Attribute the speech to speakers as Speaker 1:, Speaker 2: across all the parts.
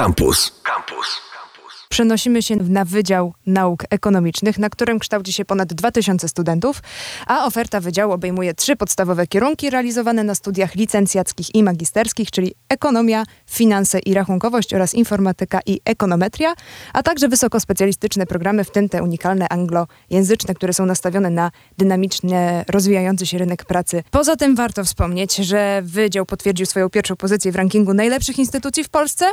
Speaker 1: Campus. Campus.
Speaker 2: Przenosimy się na Wydział Nauk Ekonomicznych, na którym kształci się ponad 2000 studentów, a oferta wydziału obejmuje trzy podstawowe kierunki realizowane na studiach licencjackich i magisterskich, czyli ekonomia, finanse i rachunkowość oraz informatyka i ekonometria, a także wysokospecjalistyczne programy, w tym te unikalne anglojęzyczne, które są nastawione na dynamicznie rozwijający się rynek pracy. Poza tym warto wspomnieć, że Wydział potwierdził swoją pierwszą pozycję w rankingu najlepszych instytucji w Polsce.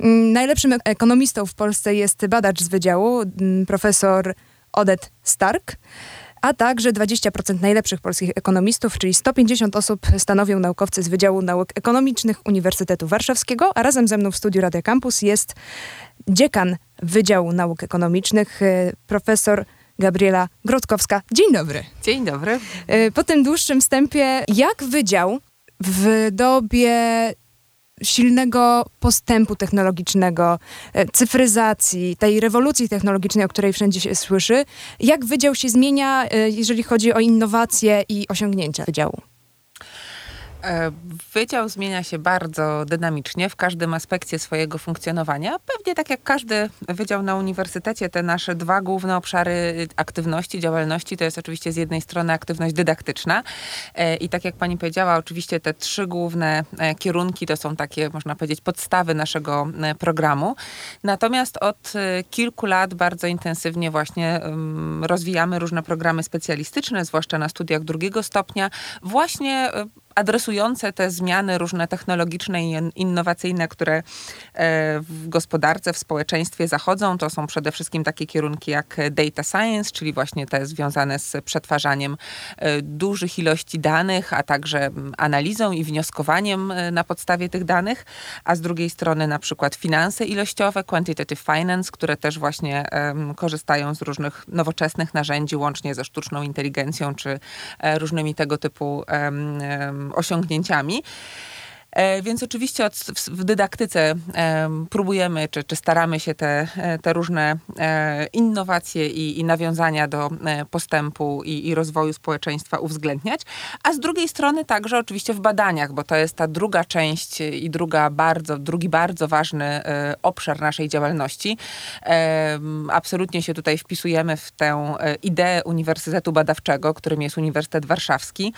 Speaker 2: Mm, najlepszym ekonomistą w Polsce jest badacz z wydziału, mm, profesor Odet Stark, a także 20% najlepszych polskich ekonomistów, czyli 150 osób stanowią naukowcy z Wydziału Nauk Ekonomicznych Uniwersytetu Warszawskiego, a razem ze mną w studiu Radio Campus jest dziekan Wydziału Nauk Ekonomicznych, e, profesor Gabriela Grodzkowska. Dzień dobry.
Speaker 3: Dzień dobry.
Speaker 2: E, po tym dłuższym wstępie, jak wydział w dobie silnego postępu technologicznego, e, cyfryzacji, tej rewolucji technologicznej, o której wszędzie się słyszy, jak wydział się zmienia, e, jeżeli chodzi o innowacje i osiągnięcia wydziału?
Speaker 3: E, wydział zmienia się bardzo dynamicznie w każdym aspekcie swojego funkcjonowania. Pewnie tak jak każdy wydział na uniwersytecie, te nasze dwa główne obszary aktywności, działalności to jest oczywiście z jednej strony aktywność dydaktyczna e, i tak jak pani powiedziała, oczywiście te trzy główne e, kierunki to są takie, można powiedzieć, podstawy naszego programu. Natomiast od kilku lat bardzo intensywnie właśnie rozwijamy różne programy specjalistyczne, zwłaszcza na studiach drugiego stopnia, właśnie adresujące te zmiany różne technologiczne i innowacyjne, które e, w gospodarce, w społeczeństwie zachodzą. To są przede wszystkim takie kierunki jak data science, czyli właśnie te związane z przetwarzaniem e, dużych ilości danych, a także analizą i wnioskowaniem e, na podstawie tych danych, a z drugiej strony na przykład finanse ilościowe, quantitative finance, które też właśnie korzystają z różnych nowoczesnych narzędzi, łącznie ze sztuczną inteligencją czy różnymi tego typu osiągnięciami. E, więc oczywiście od, w, dydaktyce e, próbujemy, czy, czy, staramy się te, e, te różne innowacje i, i nawiązania do postępu i, i, rozwoju społeczeństwa uwzględniać, a z drugiej strony także oczywiście w badaniach, bo to jest ta druga część i druga bardzo, drugi bardzo ważny obszar naszej działalności. Absolutnie się tutaj wpisujemy w tę ideę Uniwersytetu Badawczego, którym jest Uniwersytet Warszawski.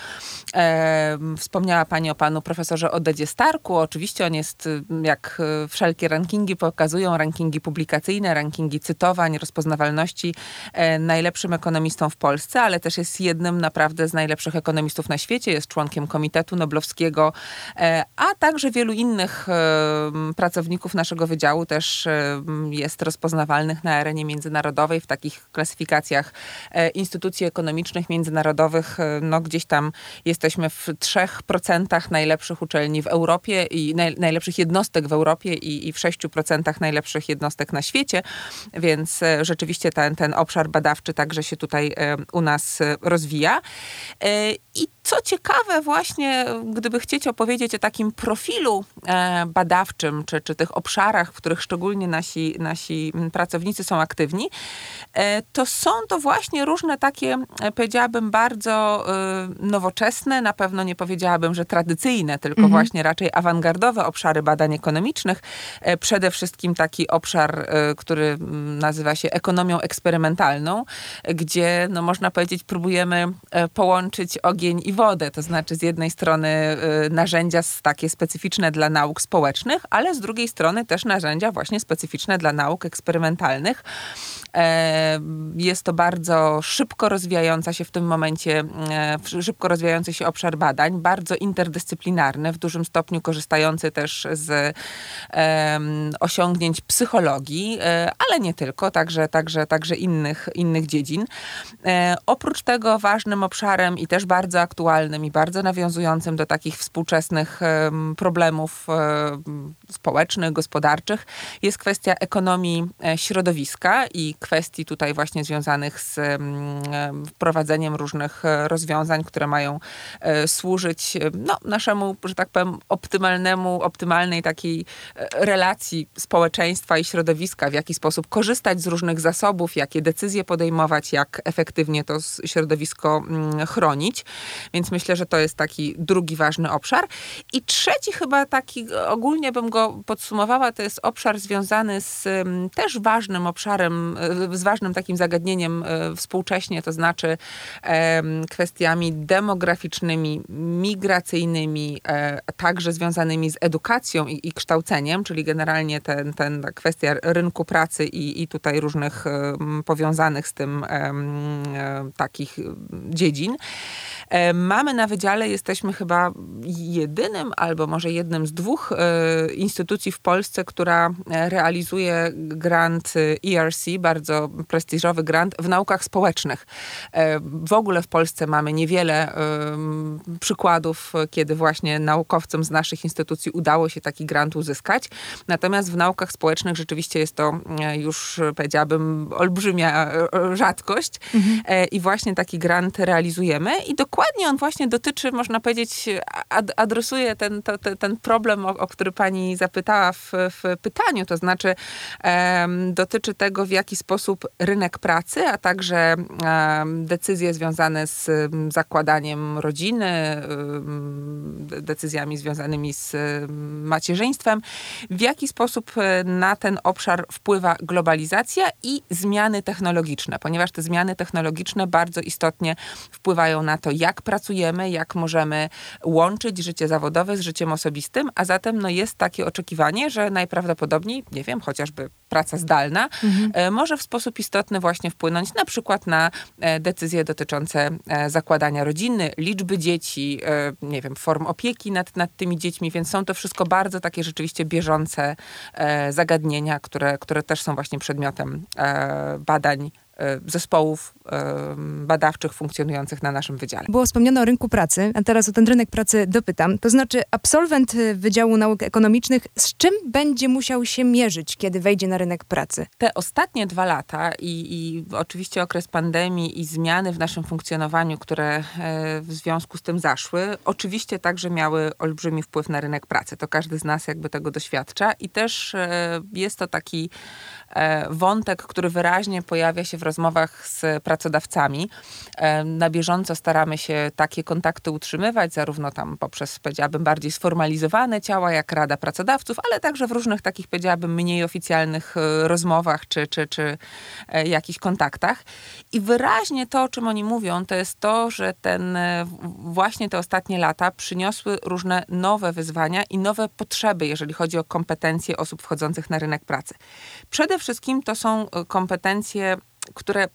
Speaker 3: Wspomniała Pani o panu profesorze Odedzie Starku. Oczywiście on jest, y, jak y, wszelkie rankingi pokazują, rankingi publikacyjne, rankingi cytowań, rozpoznawalności, e, najlepszym ekonomistą w Polsce, ale też jest jednym naprawdę z najlepszych ekonomistów na świecie. Jest członkiem Komitetu Noblowskiego, e, a także wielu innych e, pracowników naszego wydziału też jest rozpoznawalnych na arenie międzynarodowej w takich klasyfikacjach instytucji ekonomicznych międzynarodowych. No gdzieś tam jesteśmy w 3% najlepszych uczelni w Europie i naj, najlepszych jednostek w Europie i, i w 6% najlepszych jednostek na świecie, więc e, rzeczywiście ten, ten obszar badawczy także się tutaj e, u nas e, rozwija. I co ciekawe, właśnie gdyby chcieć opowiedzieć o takim profilu badawczym, czy, czy tych obszarach, w których szczególnie nasi, nasi pracownicy są aktywni, to są to właśnie różne takie, powiedziałabym, bardzo nowoczesne, na pewno nie powiedziałabym, że tradycyjne, tylko mhm. właśnie raczej awangardowe obszary badań ekonomicznych. E, przede wszystkim taki obszar, e, który mm, nazywa się ekonomią eksperymentalną, gdzie, no można powiedzieć, próbujemy e, połączyć ogień i wodę. To znaczy z jednej strony narzędzia takie specyficzne dla nauk społecznych, ale z drugiej strony też narzędzia właśnie specyficzne dla nauk eksperymentalnych. Jest to bardzo szybko rozwijająca się w tym momencie, szybko rozwijający się obszar badań, bardzo interdyscyplinarny, w dużym stopniu korzystający też z osiągnięć psychologii, e, ale nie tylko, także, także, także innych, innych dziedzin. E, oprócz tego ważnym obszarem i też bardzo aktualnym i bardzo nawiązującym do takich współczesnych problemów społecznych, gospodarczych jest kwestia ekonomii e, środowiska i kwestii tutaj właśnie związanych z wprowadzeniem różnych rozwiązań, które mają służyć no, naszemu, że tak powiem, optymalnemu, optymalnej takiej e, relacji społeczeństwa i środowiska, w jaki sposób korzystać z różnych zasobów, jakie decyzje podejmować, jak efektywnie to środowisko mm, chronić. Więc myślę, że to jest taki drugi ważny obszar. I trzeci chyba taki, ogólnie bym go podsumowała, to jest obszar związany z też ważnym obszarem, e, z ważnym takim zagadnieniem e, współcześnie, to znaczy kwestiami demograficznymi, migracyjnymi, e, także związanymi z edukacją i, i kształceniem, czyli generalnie ten, ten kwestia rynku pracy i, i tutaj różnych powiązanych z tym takich dziedzin. E, mamy na wydziale, jesteśmy chyba jedynym albo może jednym z dwóch e, instytucji w Polsce, która e, realizuje grant ERC, bardzo prestiżowy grant w naukach społecznych. W ogóle w Polsce mamy niewiele przykładów, kiedy właśnie naukowcom z naszych instytucji udało się taki grant uzyskać. Natomiast w naukach społecznych rzeczywiście jest to już, powiedziałabym, olbrzymia rzadkość mhm. i właśnie taki grant realizujemy i dokładnie dokładnie on właśnie dotyczy, można powiedzieć, ad, adresuje ten, to, ten problem, o, o, który pani zapytała w, w pytaniu, to znaczy um, dotyczy tego, w jaki sposób rynek pracy, a także um, decyzje związane z zakładaniem rodziny, um, decyzjami związanymi z macierzyństwem, w jaki sposób e, na ten obszar wpływa globalizacja i zmiany technologiczne, ponieważ te zmiany technologiczne bardzo istotnie wpływają na to, jak jak pracujemy, jak możemy łączyć życie zawodowe z życiem osobistym, a zatem no, jest takie oczekiwanie, że najprawdopodobniej, nie wiem, chociażby praca zdalna, mhm. E, może w sposób istotny właśnie wpłynąć na przykład na e, decyzje dotyczące e, zakładania rodziny, liczby dzieci, nie wiem, form opieki nad, nad tymi dziećmi, więc są to wszystko bardzo takie rzeczywiście bieżące zagadnienia, które, które też są właśnie przedmiotem badań zespołów e, badawczych funkcjonujących na naszym wydziale.
Speaker 2: Było wspomniane o rynku pracy, a teraz o ten rynek pracy dopytam. To znaczy, absolwent Wydziału Nauk Ekonomicznych z czym będzie musiał się mierzyć, kiedy wejdzie na rynek pracy?
Speaker 3: Te ostatnie dwa lata i, i oczywiście okres pandemii i zmiany w naszym funkcjonowaniu, które e, w związku z tym zaszły, oczywiście także miały olbrzymi wpływ na rynek pracy. To każdy z nas jakby tego doświadcza i też jest to taki wątek, który wyraźnie pojawia się w rozmowach z pracodawcami. E, na bieżąco staramy się takie kontakty utrzymywać, zarówno tam poprzez, powiedziałabym, bardziej sformalizowane ciała, jak Rada Pracodawców, ale także w różnych takich, powiedziałabym, mniej oficjalnych e, rozmowach czy, czy, czy e, jakichś kontaktach. I wyraźnie to, o czym oni mówią, to jest to, że ten, właśnie te ostatnie lata przyniosły różne nowe wyzwania i nowe potrzeby, jeżeli chodzi o kompetencje osób wchodzących na rynek pracy. Przede wszystkim to są kompetencje które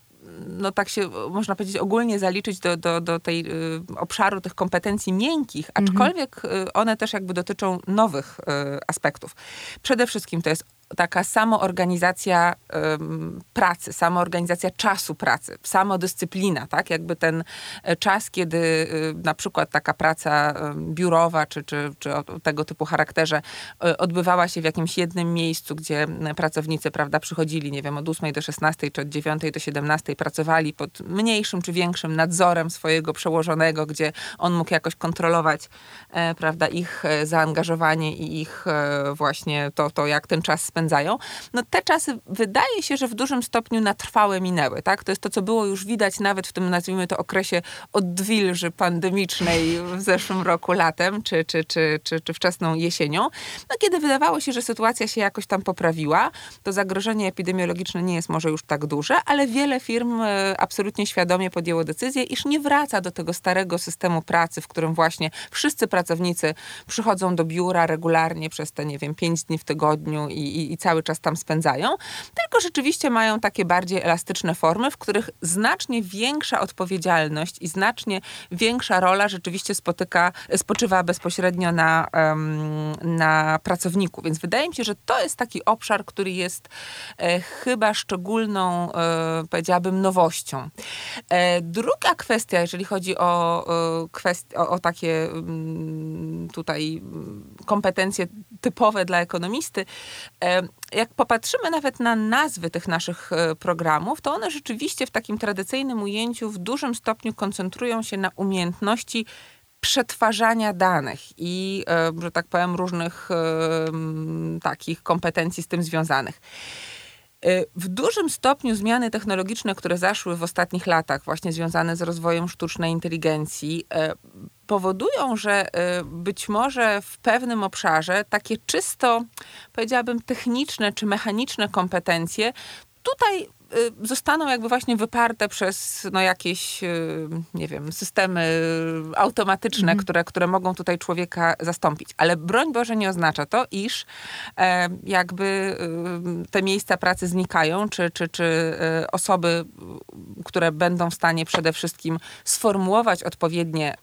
Speaker 3: no tak się można powiedzieć ogólnie zaliczyć do, do, do tej y, obszaru tych kompetencji miękkich, mhm. aczkolwiek y, one też jakby dotyczą nowych y, aspektów. Przede wszystkim to jest taka samoorganizacja um, pracy, samoorganizacja czasu pracy, samodyscyplina, tak? Jakby ten e, czas, kiedy y, na przykład taka praca biurowa, czy, czy, czy tego typu charakterze y, odbywała się w jakimś jednym miejscu, gdzie pracownicy, prawda, przychodzili, nie wiem, od 8 do 16, czy od 9 do 17, pracowali pod mniejszym czy większym nadzorem swojego przełożonego, gdzie on mógł jakoś kontrolować, e, prawda, ich e, zaangażowanie i ich właśnie to, to jak ten czas spędzają, no te czasy wydaje się, że w dużym stopniu na trwałe minęły, tak? To jest to, co było już widać nawet w tym, nazwijmy to, okresie odwilży pandemicznej w zeszłym roku latem, czy, czy, czy, czy, czy wczesną jesienią, no kiedy wydawało się, że sytuacja się jakoś tam poprawiła, to zagrożenie epidemiologiczne nie jest może już tak duże, ale wiele firm e, absolutnie świadomie podjęło decyzję, iż nie wraca do tego starego systemu pracy, w którym właśnie wszyscy pracownicy przychodzą do biura regularnie przez te, nie wiem, pięć dni w tygodniu i, i i, cały czas tam spędzają, tylko rzeczywiście mają takie bardziej elastyczne formy, w których znacznie większa odpowiedzialność i znacznie większa rola rzeczywiście spotyka, spoczywa bezpośrednio na, na pracowniku. Więc wydaje mi się, że to jest taki obszar, który jest e, chyba szczególną, e, powiedziałabym, nowością. E, druga kwestia, jeżeli chodzi o, kwest- o, o takie mm, tutaj kompetencje typowe dla ekonomisty, jak popatrzymy nawet na nazwy tych naszych e, programów, to one rzeczywiście w takim tradycyjnym ujęciu w dużym stopniu koncentrują się na umiejętności przetwarzania danych i, e, że tak powiem, różnych e, takich kompetencji z tym związanych. W dużym stopniu zmiany technologiczne, które zaszły w ostatnich latach, właśnie związane z rozwojem sztucznej inteligencji, powodują, że być może w pewnym obszarze takie czysto, powiedziałabym, techniczne czy mechaniczne kompetencje tutaj Y, zostaną jakby właśnie wyparte przez no, jakieś, y, nie wiem, systemy automatyczne, mhm. które, które mogą tutaj człowieka zastąpić. Ale broń Boże nie oznacza to, iż e, jakby y, te miejsca pracy znikają, czy, czy, czy osoby, które będą w stanie przede wszystkim sformułować odpowiednie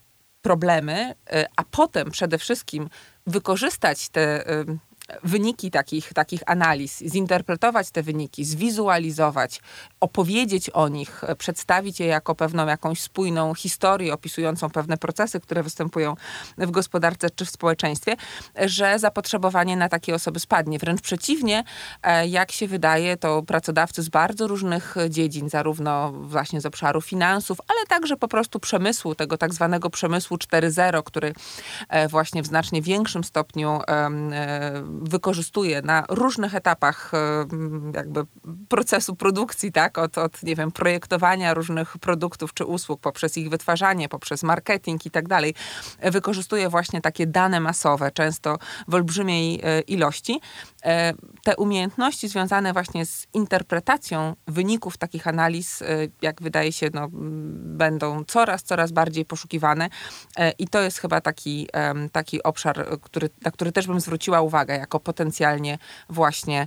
Speaker 3: problemy, a potem przede wszystkim wykorzystać te wyniki takich, takich analiz, zinterpretować te wyniki, zwizualizować, opowiedzieć o nich, przedstawić je jako pewną jakąś spójną historię opisującą pewne procesy, które występują w gospodarce czy w społeczeństwie, że zapotrzebowanie na takie osoby spadnie. Wręcz przeciwnie, e, jak się wydaje, to pracodawcy z bardzo różnych dziedzin, zarówno właśnie z obszaru finansów, ale także po prostu przemysłu, tego tak zwanego przemysłu 4.0, który e, właśnie w znacznie większym stopniu e, wykorzystuje na różnych etapach e, jakby procesu produkcji, tak, od, od nie wiem, projektowania różnych produktów czy usług poprzez ich wytwarzanie, poprzez marketing i tak dalej, wykorzystuje właśnie takie dane masowe, często w olbrzymiej e, ilości. E, te umiejętności związane właśnie z interpretacją wyników takich analiz, jak wydaje się, no, będą coraz, coraz bardziej poszukiwane i to jest chyba taki, taki obszar, który, na który też bym zwróciła uwagę jako potencjalnie właśnie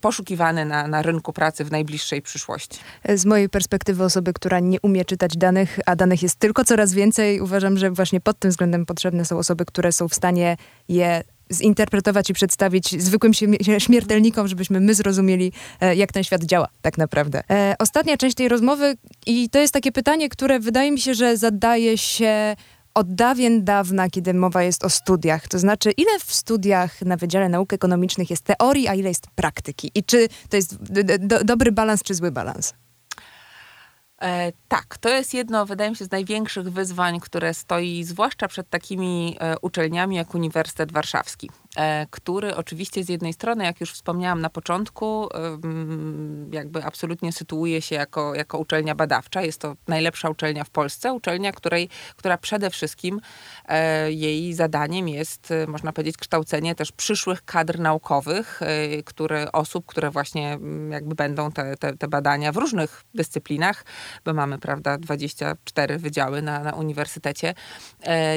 Speaker 3: poszukiwane na, na rynku pracy w najbliższej przyszłości.
Speaker 2: Z mojej perspektywy osoby, która nie umie czytać danych, a danych jest tylko coraz więcej, uważam, że właśnie pod tym względem potrzebne są osoby, które są w stanie je zinterpretować i przedstawić zwykłym śmiertelnikom, żebyśmy my zrozumieli, e, jak ten świat działa tak naprawdę. E, ostatnia część tej rozmowy i to jest takie pytanie, które wydaje mi się, że zadaje się od dawien dawna, kiedy mowa jest o studiach. To znaczy, ile w studiach na Wydziale Nauk Ekonomicznych jest teorii, a ile jest praktyki? I czy to jest do, dobry balans, czy zły balans?
Speaker 3: E, tak, to jest jedno, wydaje mi się, z największych wyzwań, które stoi zwłaszcza przed takimi e, uczelniami jak Uniwersytet Warszawski. E, który oczywiście z jednej strony, jak już wspomniałam na początku, jakby absolutnie sytuuje się jako, jako uczelnia badawcza. Jest to najlepsza uczelnia w Polsce, uczelnia, której, która przede wszystkim e, jej zadaniem jest, e, można powiedzieć, kształcenie też przyszłych kadr naukowych, które, osób, które właśnie jakby będą te, te, te badania w różnych dyscyplinach, bo mamy, prawda, 24 wydziały na, na uniwersytecie,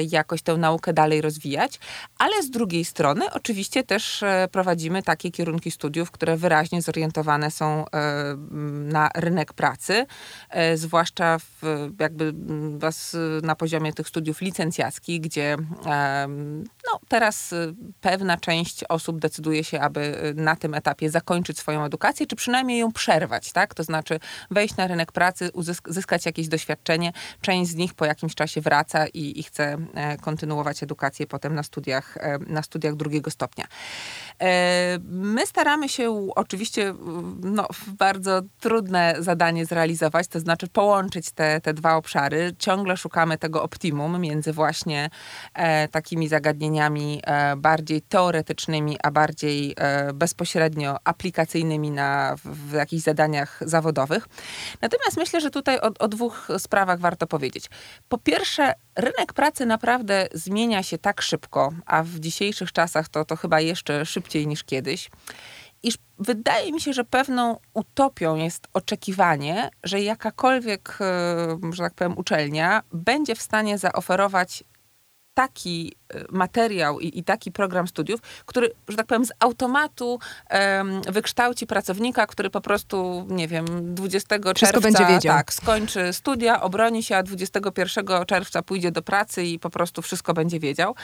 Speaker 3: jakoś tę naukę dalej rozwijać, ale z drugiej strony oczywiście też e, prowadzimy takie kierunki studiów, które wyraźnie zorientowane są e, na rynek pracy, e, zwłaszcza w, jakby na poziomie tych studiów licencjackich, gdzie no, teraz pewna część osób decyduje się, aby na tym etapie zakończyć swoją edukację, czy przynajmniej ją przerwać, tak? To znaczy wejść na rynek pracy, uzyskać jakieś doświadczenie. Część z nich po jakimś czasie wraca i, i chce kontynuować edukację potem na studiach, na studiach drugiego drugiego stopnia. E, my staramy się oczywiście no, bardzo trudne zadanie zrealizować, to znaczy połączyć te, te dwa obszary. Ciągle szukamy tego optimum między właśnie e, takimi zagadnieniami e, bardziej teoretycznymi, a bardziej e, bezpośrednio aplikacyjnymi na, w, w jakichś zadaniach zawodowych. Natomiast myślę, że tutaj o, o dwóch sprawach warto powiedzieć. Po pierwsze, rynek pracy naprawdę zmienia się tak szybko, a w dzisiejszych czasach to, to chyba jeszcze szybciej niż kiedyś, iż wydaje mi się, że pewną utopią jest oczekiwanie, że jakakolwiek, e, że tak powiem, uczelnia będzie w stanie zaoferować taki e, materiał i, i, taki program studiów, który, że tak powiem, z automatu um, wykształci pracownika, który po prostu, nie wiem, 20
Speaker 2: Wszystko
Speaker 3: czerwca
Speaker 2: będzie wiedział.
Speaker 3: Tak, skończy studia, obroni się, a 21 czerwca pójdzie do pracy i po prostu wszystko będzie wiedział.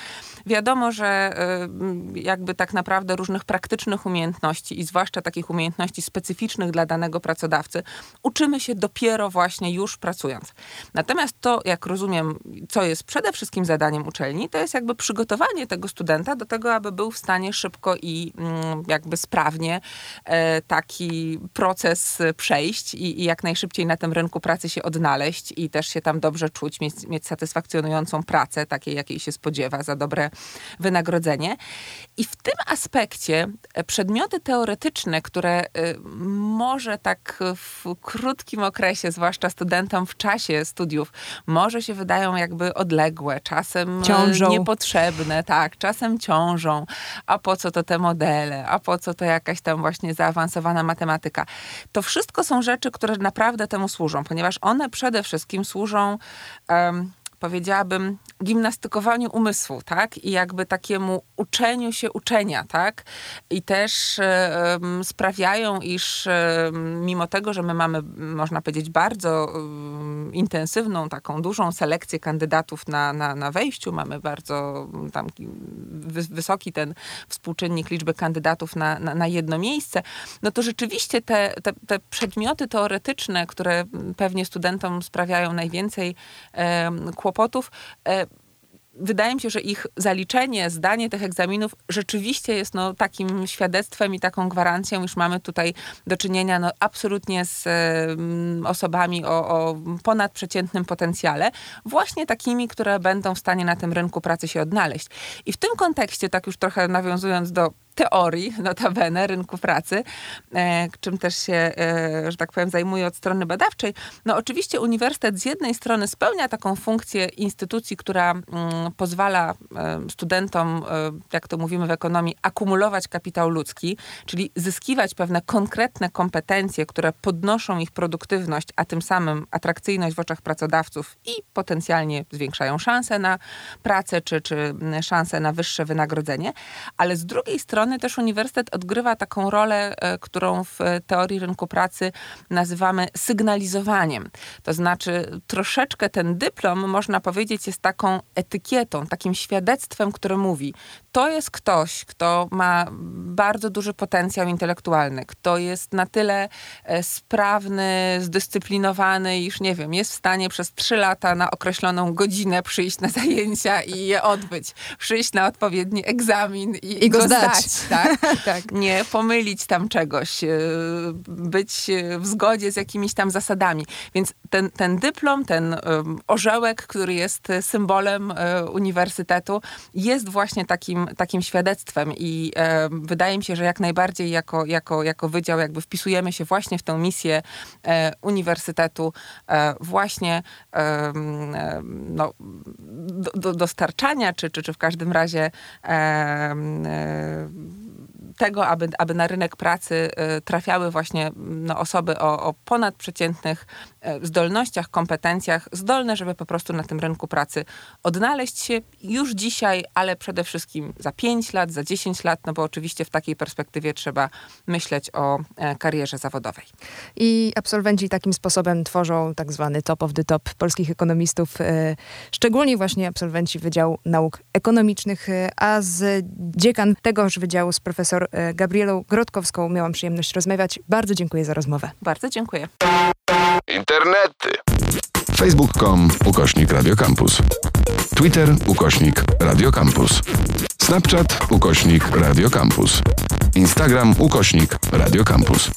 Speaker 3: Wiadomo, że um, jakby tak naprawdę różnych praktycznych umiejętności i zwłaszcza takich umiejętności specyficznych dla danego pracodawcy uczymy się dopiero właśnie już pracując. Natomiast to, jak rozumiem, co jest przede wszystkim zadaniem uczelni, uczelni, to jest jakby przygotowanie tego studenta do tego, aby był w stanie szybko i mm, jakby sprawnie e, taki proces przejść i, i jak najszybciej na tym rynku pracy się odnaleźć i też się tam dobrze czuć, mieć, mieć satysfakcjonującą pracę, takiej jakiej się spodziewa, za dobre wynagrodzenie. I w tym aspekcie e, przedmioty teoretyczne, które może tak w krótkim okresie, zwłaszcza studentom w czasie studiów, może się wydają jakby odległe, czasem ciążą. niepotrzebne, tak, czasem ciążą. A po co to te modele? A po co to jakaś tam właśnie zaawansowana matematyka? To wszystko są rzeczy, które naprawdę temu służą, ponieważ one przede wszystkim służą um, powiedziałabym, gimnastykowaniu umysłu, tak? I jakby takiemu uczeniu się uczenia, tak? I też e, sprawiają, iż e, mimo tego, że my mamy, można powiedzieć, bardzo intensywną, taką dużą selekcję kandydatów na, na, na wejściu, mamy bardzo tam wysoki ten współczynnik liczby kandydatów na, na, na jedno miejsce, no to rzeczywiście te, te, te przedmioty teoretyczne, które pewnie studentom sprawiają najwięcej kłopotów, kłopotów. E, wydaje mi się, że ich zaliczenie, zdanie tych egzaminów rzeczywiście jest no, takim świadectwem i taką gwarancją, iż mamy tutaj do czynienia no, absolutnie z um, osobami o, o ponadprzeciętnym potencjale, właśnie takimi, które będą w stanie na tym rynku pracy się odnaleźć. I w tym kontekście, tak już trochę nawiązując do teorii, notabene, rynku pracy, e, czym też się, e, że tak powiem, zajmuje od strony badawczej. No oczywiście uniwersytet z jednej strony spełnia taką funkcję instytucji, która mm, pozwala e, studentom, jak to mówimy w ekonomii, akumulować kapitał ludzki, czyli zyskiwać pewne konkretne kompetencje, które podnoszą ich produktywność, a tym samym atrakcyjność w oczach pracodawców i potencjalnie zwiększają szanse na pracę, czy, czy szanse na wyższe wynagrodzenie. Ale z drugiej strony strony też uniwersytet odgrywa taką rolę, e, którą w teorii rynku pracy nazywamy sygnalizowaniem. To znaczy troszeczkę ten dyplom, można powiedzieć, jest taką etykietą, takim świadectwem, które mówi, to jest ktoś, kto ma bardzo duży potencjał intelektualny, kto jest na tyle e, sprawny, zdyscyplinowany, iż nie wiem, jest w stanie przez trzy lata na określoną godzinę przyjść na zajęcia i je odbyć, przyjść na odpowiedni egzamin i,
Speaker 2: I go, go zdać. Zdać
Speaker 3: tak? tak? Nie pomylić tam czegoś, e, być w zgodzie z jakimiś tam zasadami. Więc ten, ten dyplom, ten orzełek, który jest symbolem e, uniwersytetu, jest właśnie takim, takim świadectwem i e, wydaje mi się, że jak najbardziej jako, jako, jako wydział jakby wpisujemy się właśnie w tę misję uniwersytetu właśnie no, do, do dostarczania, czy, czy, czy w każdym razie tego, aby, aby na rynek pracy e, trafiały właśnie no, osoby o, o ponadprzeciętnych e, zdolnościach, kompetencjach, zdolne, żeby po prostu na tym rynku pracy odnaleźć się już dzisiaj, ale przede wszystkim za 5 lat, za 10 lat, no bo oczywiście w takiej perspektywie trzeba myśleć o e, karierze zawodowej.
Speaker 2: I absolwenci takim sposobem tworzą tak zwany top of the top polskich ekonomistów, szczególnie właśnie absolwenci Wydziału Nauk Ekonomicznych, a z dziekan tegoż wydziału z profesor E, Gabrielą Grodkowską miałam przyjemność rozmawiać. Bardzo dziękuję za rozmowę.
Speaker 3: Bardzo dziękuję.
Speaker 1: Internety. Facebook.com ukośnik Radiocampus. Twitter ukośnik Radiocampus. Snapchat ukośnik Radiocampus. Instagram ukośnik Radiocampus.